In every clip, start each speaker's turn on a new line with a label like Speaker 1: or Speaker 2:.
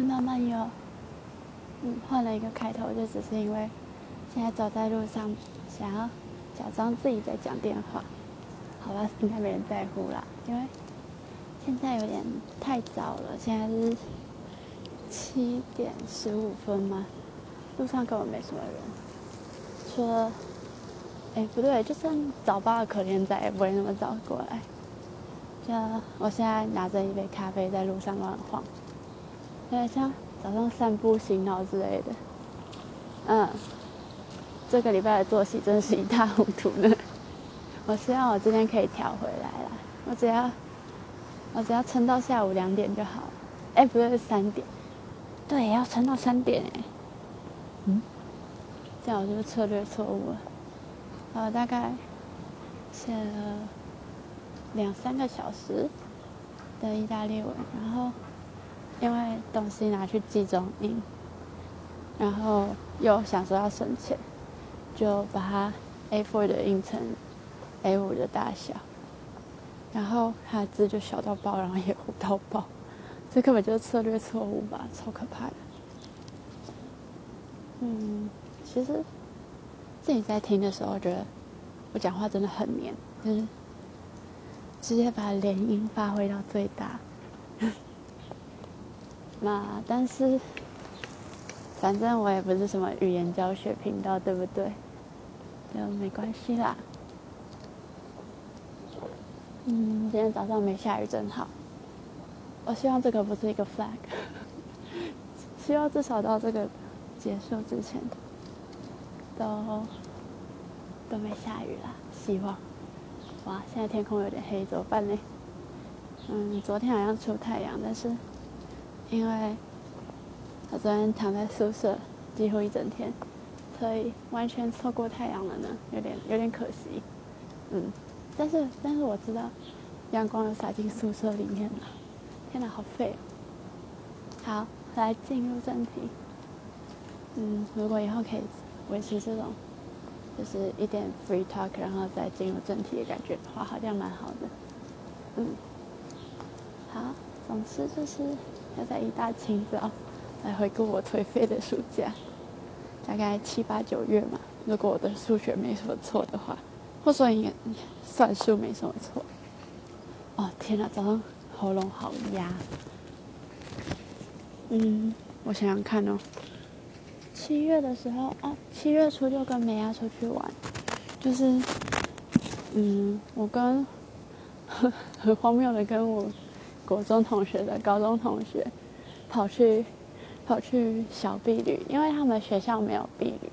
Speaker 1: 慢慢有，嗯，换了一个开头，就只是因为现在走在路上，想要假装自己在讲电话。好吧，应该没人在乎啦，因为现在有点太早了，现在是七点十五分嘛，路上根本没什么人，除了，哎，不对，就算早八的可怜仔也不会那么早过来。就我现在拿着一杯咖啡在路上乱晃。有点像早上散步醒脑之类的，嗯，这个礼拜的作息真是一塌糊涂呢。我希望我今天可以调回来啦，我只要我只要撑到下午两点就好了。哎，不对，是三点。对，要撑到三点哎。嗯，这样我就策略错误了。呃，大概写了两三个小时的意大利文，然后。因为东西拿去集中印，然后又想说要省钱，就把它 A4 的印成 A5 的大小，然后它的字就小到爆，然后也糊到爆，这根本就是策略错误吧，超可怕的。嗯，其实自己在听的时候，觉得我讲话真的很黏，就是直接把连音发挥到最大。那但是，反正我也不是什么语言教学频道，对不对？就没关系啦。嗯，今天早上没下雨，真好。我希望这个不是一个 flag，希望至少到这个结束之前，都都没下雨啦。希望。哇，现在天空有点黑，怎么办呢？嗯，昨天好像出太阳，但是。因为我昨天躺在宿舍几乎一整天，所以完全错过太阳了呢，有点有点可惜。嗯，但是但是我知道阳光又洒进宿舍里面了。天哪，好废！哦好，来进入正题。嗯，如果以后可以维持这种就是一点 free talk，然后再进入正题的感觉的话，好像蛮好的。嗯，好，总之就是。要在一大清早来回顾我颓废的暑假，大概七八九月嘛。如果我的数学没什么错的话，或说应该算数没什么错。哦天哪，早上喉咙好哑。嗯，我想想看哦。七月的时候啊，七月初就跟美亚出去玩，就是嗯，我跟 很荒谬的跟我。国中同学的高中同学跑去跑去小碧旅，因为他们学校没有碧旅，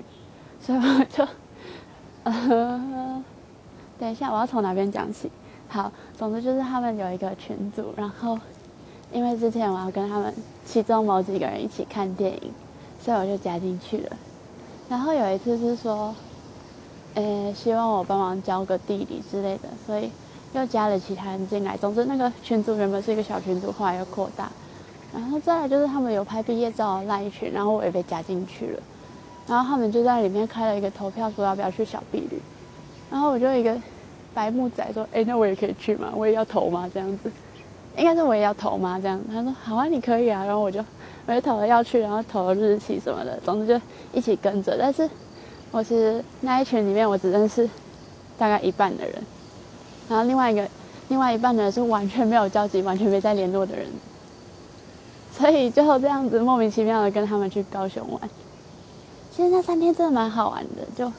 Speaker 1: 所以我就 呃，等一下我要从哪边讲起？好，总之就是他们有一个群组，然后因为之前我要跟他们其中某几个人一起看电影，所以我就加进去了。然后有一次是说，呃，希望我帮忙教个地理之类的，所以。又加了其他人进来，总之那个群组原本是一个小群组，后来又扩大。然后再来就是他们有拍毕业照的那一群，然后我也被加进去了。然后他们就在里面开了一个投票，说要不要去小碧旅。然后我就一个白木仔说：“哎，那我也可以去吗？我也要投吗？这样子，应该是我也要投吗？这样。”他说：“好啊，你可以啊。”然后我就我就投了要去，然后投了日期什么的，总之就一起跟着。但是我其实那一群里面，我只认识大概一半的人。然后另外一个，另外一半呢是完全没有交集、完全没在联络的人，所以就这样子莫名其妙的跟他们去高雄玩。其实那三天真的蛮好玩的，就，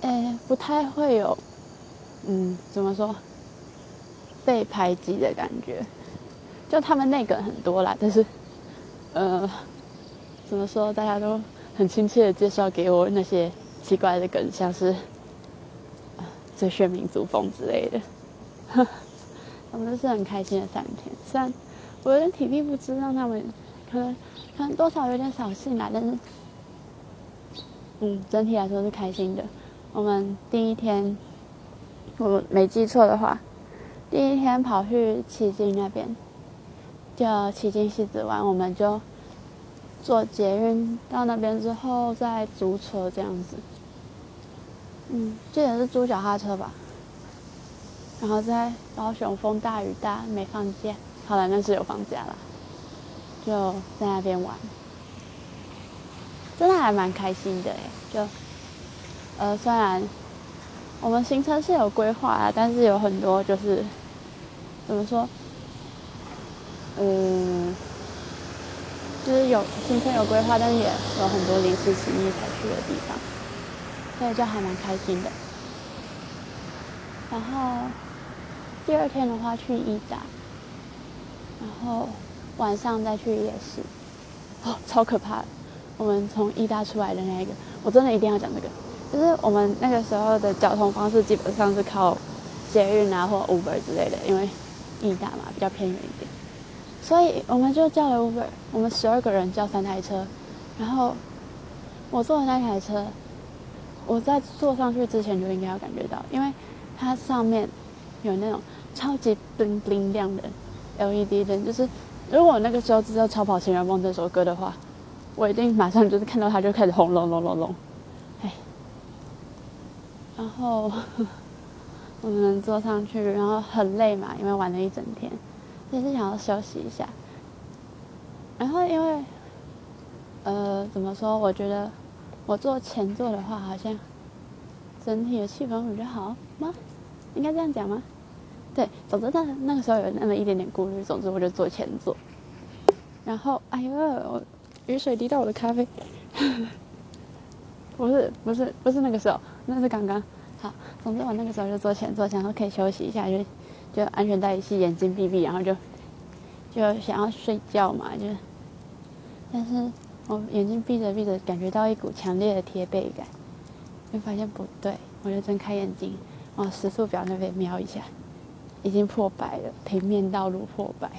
Speaker 1: 诶，不太会有，嗯，怎么说，被排挤的感觉。就他们那个很多啦，但是，呃，怎么说，大家都很亲切的介绍给我那些奇怪的梗，像是。最炫民族风之类的，我们是很开心的三天。虽然我有点体力不支，让他们可能可能多少有点扫兴啦，但是，嗯，整体来说是开心的。我们第一天，我没记错的话，第一天跑去旗津那边，叫旗津西子湾，我们就坐捷运到那边之后再租车这样子。嗯，记得是租脚踏车吧。然后在高雄风大雨大没放假，好了，那是有放假了。就在那边玩，真的还蛮开心的哎。就呃，虽然我们行程是有规划啊，但是有很多就是怎么说，嗯，就是有行程有规划，但是也有很多临时起意才去的地方，所以就还蛮开心的。然后第二天的话去伊达，然后晚上再去夜市，哦，超可怕的！我们从伊达出来的那一个，我真的一定要讲这个，就是我们那个时候的交通方式基本上是靠捷运啊或 Uber 之类的，因为伊达嘛比较偏远一点，所以我们就叫了 Uber，我们十二个人叫三台车，然后我坐的那台车，我在坐上去之前就应该要感觉到，因为。它上面有那种超级 bling bling 亮的 LED 灯，就是如果那个时候知道《超跑情人梦》这首歌的话，我一定马上就是看到它就开始轰隆隆隆隆，哎，然后我们坐上去，然后很累嘛，因为玩了一整天，就是想要休息一下。然后因为呃怎么说，我觉得我坐前座的话，好像整体的气氛会比较好吗？应该这样讲吗？对，总之那那个时候有那么一点点顾虑，总之我就坐前座。然后，哎呦，雨水滴到我的咖啡。不是不是不是那个时候，那是刚刚。好，总之我那个时候就坐前座，想说可以休息一下，就就安全带一系，眼睛闭闭，然后就就想要睡觉嘛，就。但是我眼睛闭着闭着，感觉到一股强烈的贴背感，就发现不对，我就睁开眼睛。往时速表那边瞄一下，已经破百了，平面道路破百，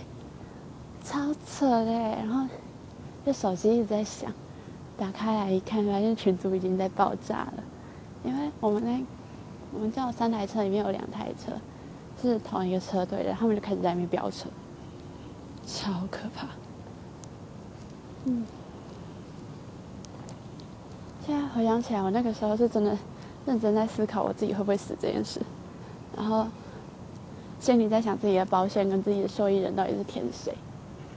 Speaker 1: 超扯的。然后这手机一直在响，打开来一看，发现群组已经在爆炸了。因为我们那我们叫三台车，里面有两台车是同一个车队的，他们就开始在那边飙车，超可怕。嗯，现在回想起来，我那个时候是真的。认真在思考我自己会不会死这件事，然后心里在想自己的保险跟自己的受益人到底是填谁，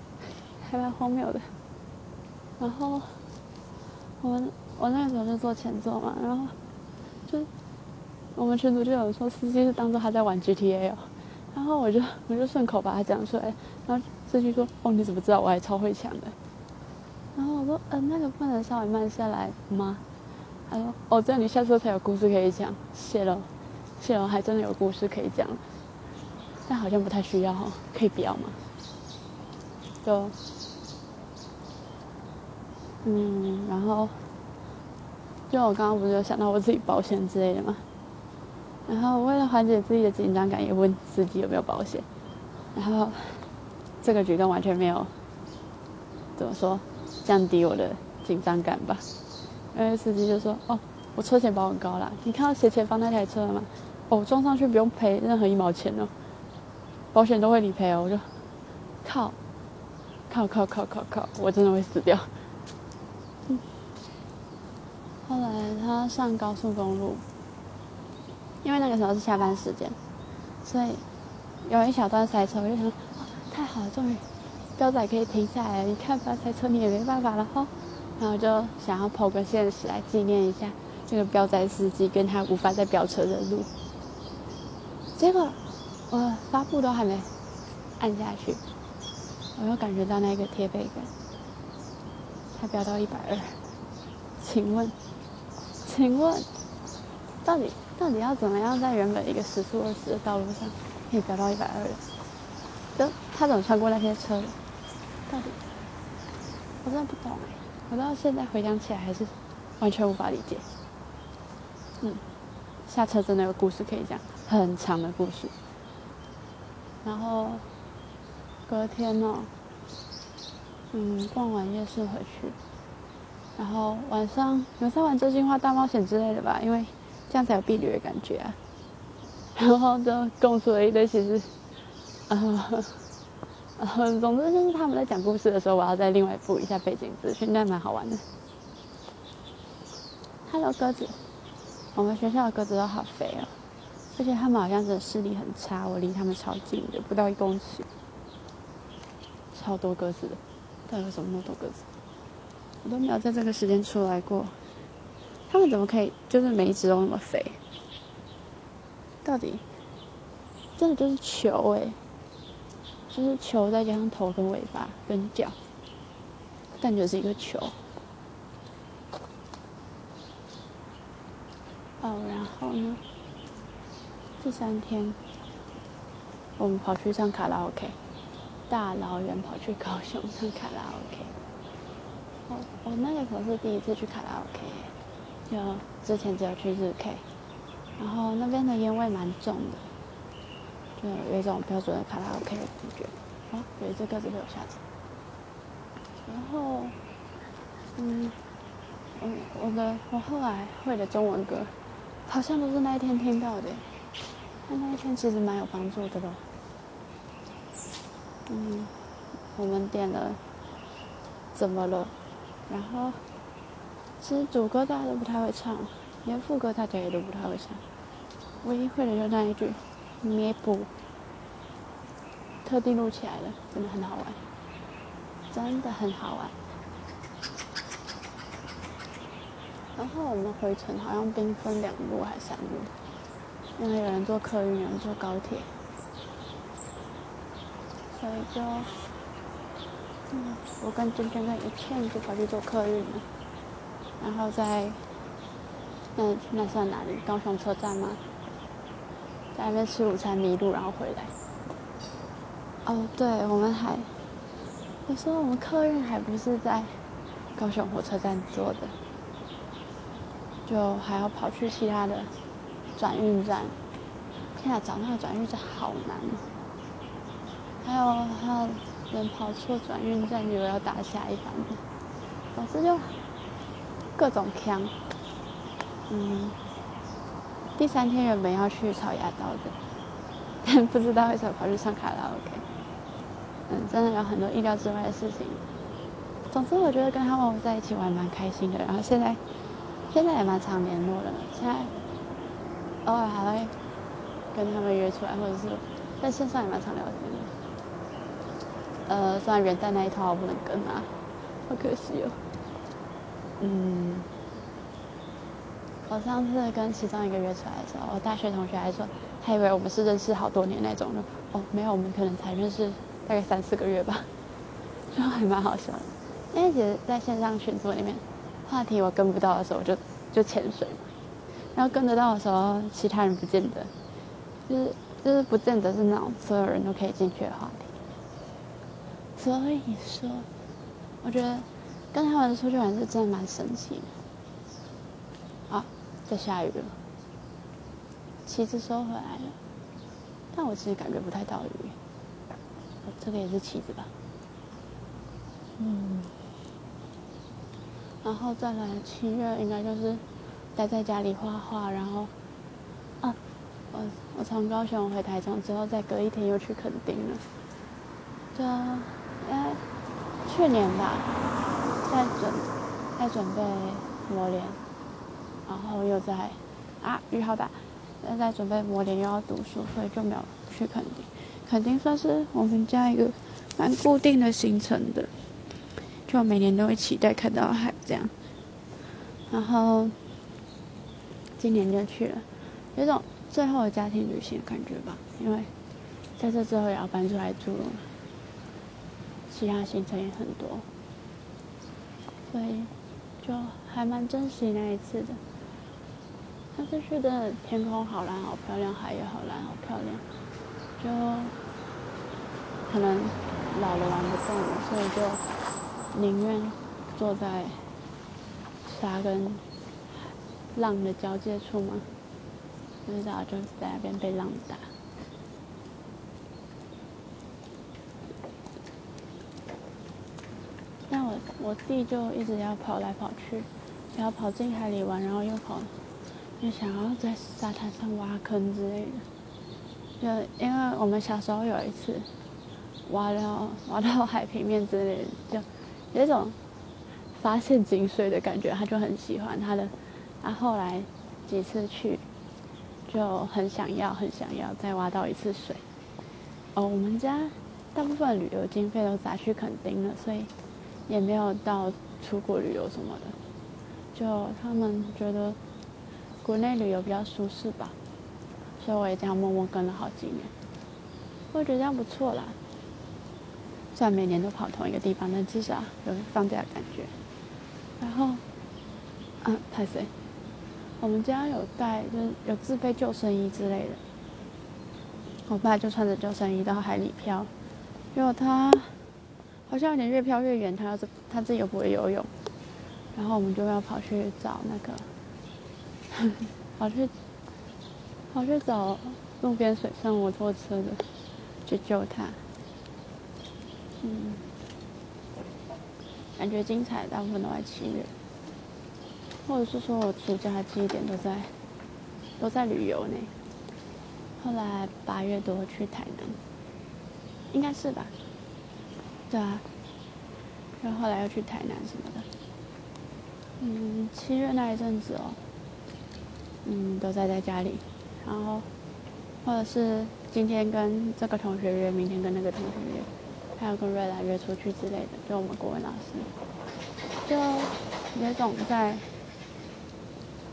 Speaker 1: 还蛮荒谬的。然后我们我那个时候就坐前座嘛，然后就我们群主就有说司机是当做他在玩 GTA 哦，然后我就我就顺口把他讲出来，然后司机说：“哦，你怎么知道我还超会抢的？”然后我说：“嗯，那个不能稍微慢下来吗？”他说：“哦，这样你下车才有故事可以讲。”谢了，谢了，还真的有故事可以讲，但好像不太需要哈，可以不要吗？就，嗯，然后，就我刚刚不是有想到我自己保险之类的嘛，然后为了缓解自己的紧张感，也问司机有没有保险，然后这个举动完全没有怎么说降低我的紧张感吧。因为司机就说：“哦，我车险保很高啦，你看到斜前方那台车了吗？哦，撞上去不用赔任何一毛钱哦，保险都会理赔哦。”我就靠，靠靠靠靠靠，我真的会死掉。后来他上高速公路，因为那个时候是下班时间，所以有一小段塞车，我就想，太好了，终于标仔可以停下来了。你看，发财车你也没办法了哈。然后就想要抛个现实来纪念一下这个飙仔司机跟他无法再飙车的路。结果我发布都还没按下去，我又感觉到那个贴背感，他飙到一百二。请问，请问，到底到底要怎么样在原本一个时速二十的道路上可以飙到一百二？就他怎么穿过那些车的？到底我真的不懂哎。我到现在回想起来还是完全无法理解。嗯，下车真的有故事可以讲，很长的故事。然后隔天呢，嗯，逛完夜市回去，然后晚上有在玩真心话大冒险之类的吧，因为这样才有避旅的感觉啊。然后就共出了一堆其实，啊。嗯，总之就是他们在讲故事的时候，我要再另外补一下背景资讯，那蛮好玩的。Hello，鸽子，我们学校的鸽子都好肥哦，而且他们好像真的视力很差，我离他们超近的，不到一公尺，超多鸽子的。到底为什么那么多鸽子？我都没有在这个时间出来过。它们怎么可以就是每一只都那么肥？到底真的就是球哎，就是球再加上头跟尾巴跟脚，感觉是一个球。哦，然后呢？第三天，我们跑去唱卡拉 OK，大老远跑去高雄唱卡拉 OK。我我那个可是第一次去卡拉 OK，就之前只有去日 K，然后那边的烟味蛮重的，就有一种标准的卡拉 OK 的感觉。好，有一只鸽子被我吓着。然后，嗯，我我的我后来会的中文歌。好像都是那一天听到的，那那一天其实蛮有帮助的咯。嗯，我们点了，怎么了？然后，其实主歌大家都不太会唱，连副歌大家也都不太会唱，唯一会的就那一句，咩不，特地录起来了，真的很好玩，真的很好玩。然后我们回程好像兵分两路还是三路，因为有人坐客运，有人坐高铁，所以就，嗯，我跟娟娟跟一倩就跑去坐客运了，然后在，那那算哪里？高雄车站吗？在那边吃午餐迷路，然后回来。哦，对，我们还，我说我们客运还不是在高雄火车站坐的。就还要跑去其他的转运站，现在找那个转运站好难。还有还有人跑错转运站，以为要打下一班的，总之就各种坑。嗯，第三天原本要去草芽岛的，但不知道为什么跑去唱卡拉 OK。嗯，真的有很多意料之外的事情。总之，我觉得跟他们在一起玩蛮开心的。然后现在。现在也蛮常联络的，现在偶尔还会跟他们约出来，或者是在线上也蛮常聊天的。呃，虽然元旦那一套我不能跟啊，好可惜哦。嗯，我上次跟其中一个约出来的时候，我大学同学还说，他以为我们是认识好多年那种的。哦，没有，我们可能才认识大概三四个月吧，就还蛮好笑的。因为其实在线上群组里面。话题我跟不到的时候，我就就潜水嘛。然后跟得到的时候，其他人不见得，就是就是不见得是那种所有人都可以进去的话题。所以说，我觉得跟他们出去玩是真的蛮神奇。在下雨了，旗子收回来了，但我其实感觉不太到雨。这个也是旗子吧？嗯。然后再来七月，应该就是待在家里画画，然后啊，我我从高雄回台中之后，再隔一天又去垦丁了。就该去年吧，在准在准备磨联，然后又在啊雨好大，现在准备模联又要读书，所以就没有去垦丁。垦丁算是我们家一个蛮固定的行程的。就每年都会期待看到海这样，然后今年就去了，有种最后的家庭旅行的感觉吧。因为在这之后也要搬出来住了，其他行程也很多，所以就还蛮珍惜那一次的。那次去的天空好蓝好漂亮，海也好蓝好漂亮，就可能老了玩不动了，所以就。宁愿坐在沙跟浪的交界处吗？不知道，就在那边被浪打。那我我弟就一直要跑来跑去，要跑进海里玩，然后又跑，就想要在沙滩上挖坑之类的。就因为我们小时候有一次挖到挖到海平面之类的，就。有一种发现井水的感觉，他就很喜欢他的。他后来几次去，就很想要，很想要再挖到一次水。哦，我们家大部分旅游经费都砸去垦丁了，所以也没有到出国旅游什么的，就他们觉得国内旅游比较舒适吧，所以我也这样默默跟了好几年，我觉得这样不错啦。虽然每年都跑同一个地方，但至少有放假的感觉。然后，啊，太谁？我们家有带，就是有自备救生衣之类的。我爸就穿着救生衣到海里漂，结果他好像有点越漂越远，他要是他自己又不会游泳，然后我们就要跑去找那个，跑去跑去找路边水上摩托车的去救他。嗯，感觉精彩，大部分都在七月，或者是说我暑假记忆点都在都在旅游呢。后来八月多去台南，应该是吧？对啊，然后后来又去台南什么的。嗯，七月那一阵子哦，嗯，都在在家里，然后或者是今天跟这个同学约，明天跟那个同学约，还有跟瑞兰约出去之类的，就我们国文老师，就有种在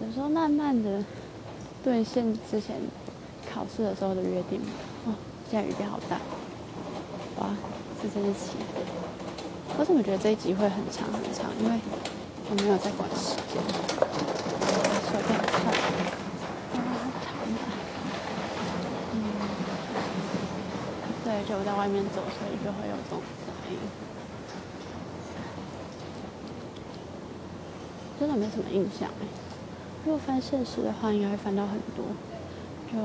Speaker 1: 有时候慢慢的兑现之前。考试的时候的约定，哦，现在雨变好大，哇，是真的起。我怎么觉得这一集会很长很长？因为我没有在管时间，就在外面走，所以就会有这种杂音。真的没什么印象哎，如果翻现实的话，应该会翻到很多。就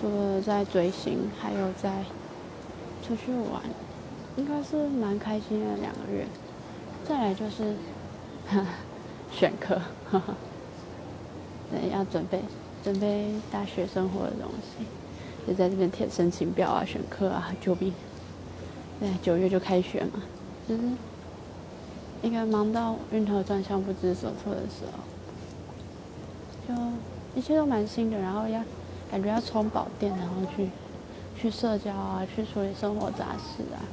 Speaker 1: 除了在追星，还有在出去玩，应该是蛮开心的两个月。再来就是 选课，对，要准备准备大学生活的东西，就在这边填申请表啊、选课啊、救命。对，九月就开学嘛，就是应该忙到晕头转向、不知所措的时候，就。一切都蛮新的，然后要感觉要充饱电，然后去去社交啊，去处理生活杂事啊，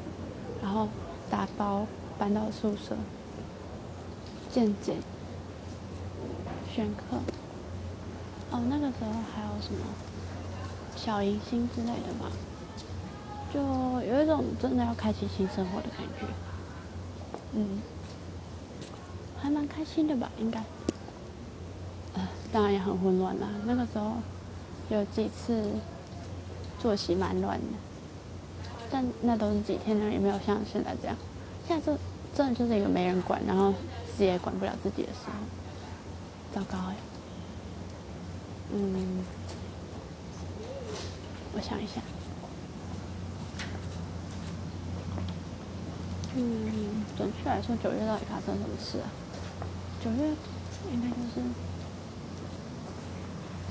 Speaker 1: 然后打包搬到宿舍，见见选课。哦，那个时候还有什么小迎新之类的吧，就有一种真的要开启新生活的感觉。嗯，还蛮开心的吧，应该。呃当然也很混乱啦。那个时候有几次作息蛮乱的，但那都是几天呢，也没有像现在这样。现在这真的就是一个没人管，然后自己也管不了自己的时候，糟糕哎。嗯，我想一下。嗯，准确来说，九月到底发生什么事啊？九月应该就是。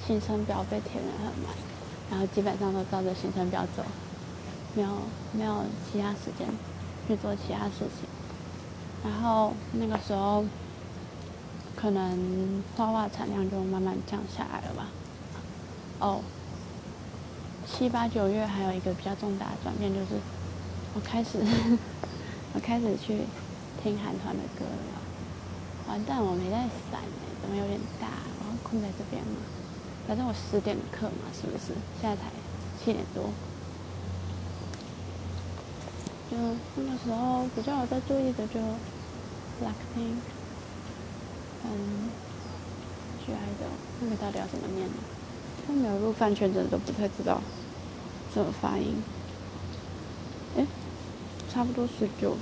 Speaker 1: 行程表被填得很满，然后基本上都照着行程表走，没有没有其他时间去做其他事情。然后那个时候，可能画画产量就慢慢降下来了吧。哦，七八九月还有一个比较重大的转变，就是我开始我开始去听韩团的歌了。完蛋，我没带伞哎，怎么有点大？我要困在这边吗？反正我十点的课嘛，是不是？现在才七点多。就那个时候比较有在注意的，就 Blackpink，嗯，G I 的那个到底要怎么念呢？他没有入饭圈，真的都不太知道怎么发音。哎，差不多十九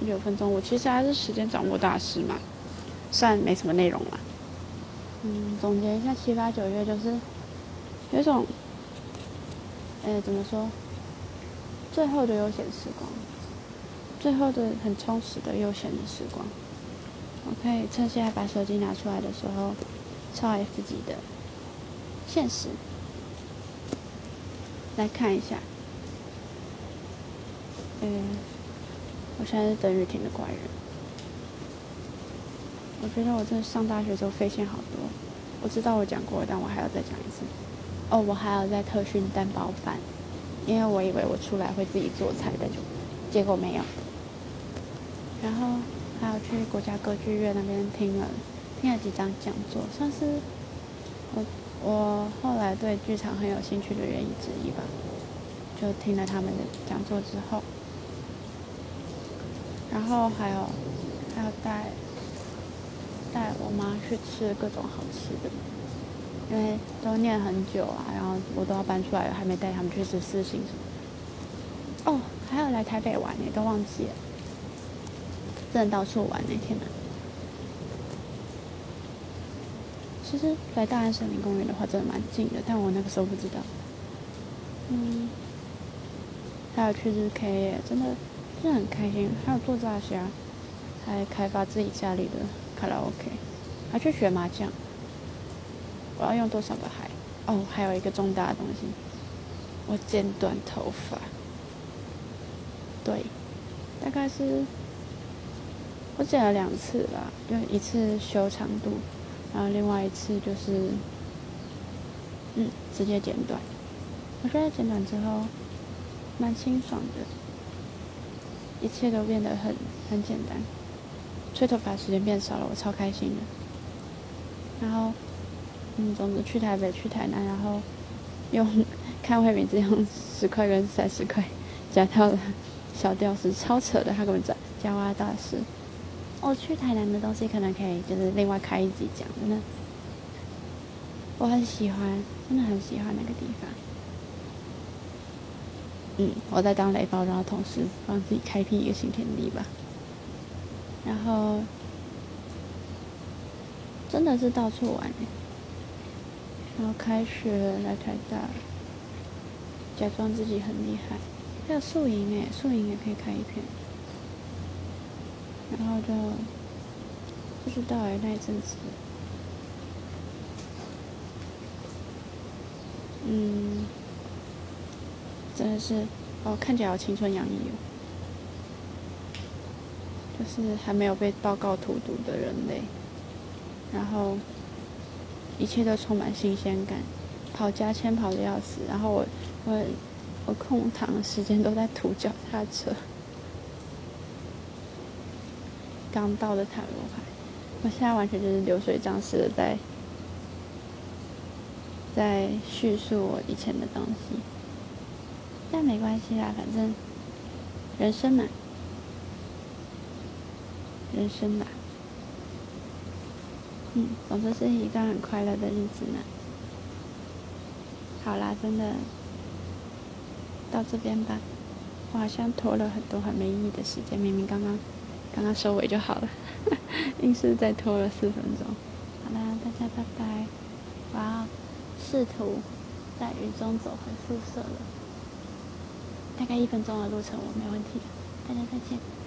Speaker 1: 十九分钟，我其实还是时间掌握大师嘛，虽然没什么内容了。嗯，总结一下，七八九月就是有一种，呃，怎么说？最后的悠闲时光，最后的很充实的悠闲的时光。我可以趁现在把手机拿出来的时候，抄 F 级的现实，来看一下。嗯，我现在是邓雨婷的怪人。我觉得我真的上大学之后费线好多，我知道我讲过，但我还要再讲一次。哦，我还要在特训蛋包饭，因为我以为我出来会自己做菜的，结果没有。然后还有去国家歌剧院那边听了听了几场讲座，算是我我后来对剧场很有兴趣的原因之一吧。就听了他们的讲座之后，然后还有还有带带我妈去吃各种好吃的，因为都念很久啊，然后我都要搬出来了，还没带他们去吃四星什么。哦，还有来台北玩呢，都忘记了，真的到处玩那天呐。其实来大安森林公园的话，真的蛮近的，但我那个时候不知道。嗯。还有去日 K，真的真的很开心。还有做炸虾，还开发自己家里的卡拉 OK，还去学麻将。我要用多少个海？哦，还有一个重大的东西，我剪短头发。对，大概是我剪了两次吧，就一次修长度，然后另外一次就是，嗯，直接剪短。我觉得剪短之后。蛮清爽的，一切都变得很很简单。吹头发时间变少了，我超开心的。然后，嗯，总之去台北、去台南，然后用看会名字用十块跟三十块夹到了小吊饰，超扯的，他根本在夹娃大师。我去台南的东西可能可以就是另外开一集讲，真的，我很喜欢，真的很喜欢那个地方。嗯，我在当雷包，然后同时帮自己开辟一个新天地吧。然后真的是到处玩然后开学来台大，假装自己很厉害。还有宿营哎，宿营也可以开一片。然后就不知道哎，那一阵子，嗯。真的是，哦，看起来好青春洋溢哦。就是还没有被报告荼毒的人类，然后一切都充满新鲜感，跑加签跑的要死，然后我我我空堂的时间都在涂脚踏车。刚到的塔罗牌，我现在完全就是流水账式的在在叙述我以前的东西。但没关系啦，反正人生嘛，人生嘛，嗯，总之是一段很快乐的日子呢。好啦，真的到这边吧，我好像拖了很多很没意义的时间，明明刚刚刚刚收尾就好了，硬是再拖了四分钟。好啦，大家拜拜，我要试图在雨中走回宿舍了。大概一分钟的路程，我没问题。大家再见。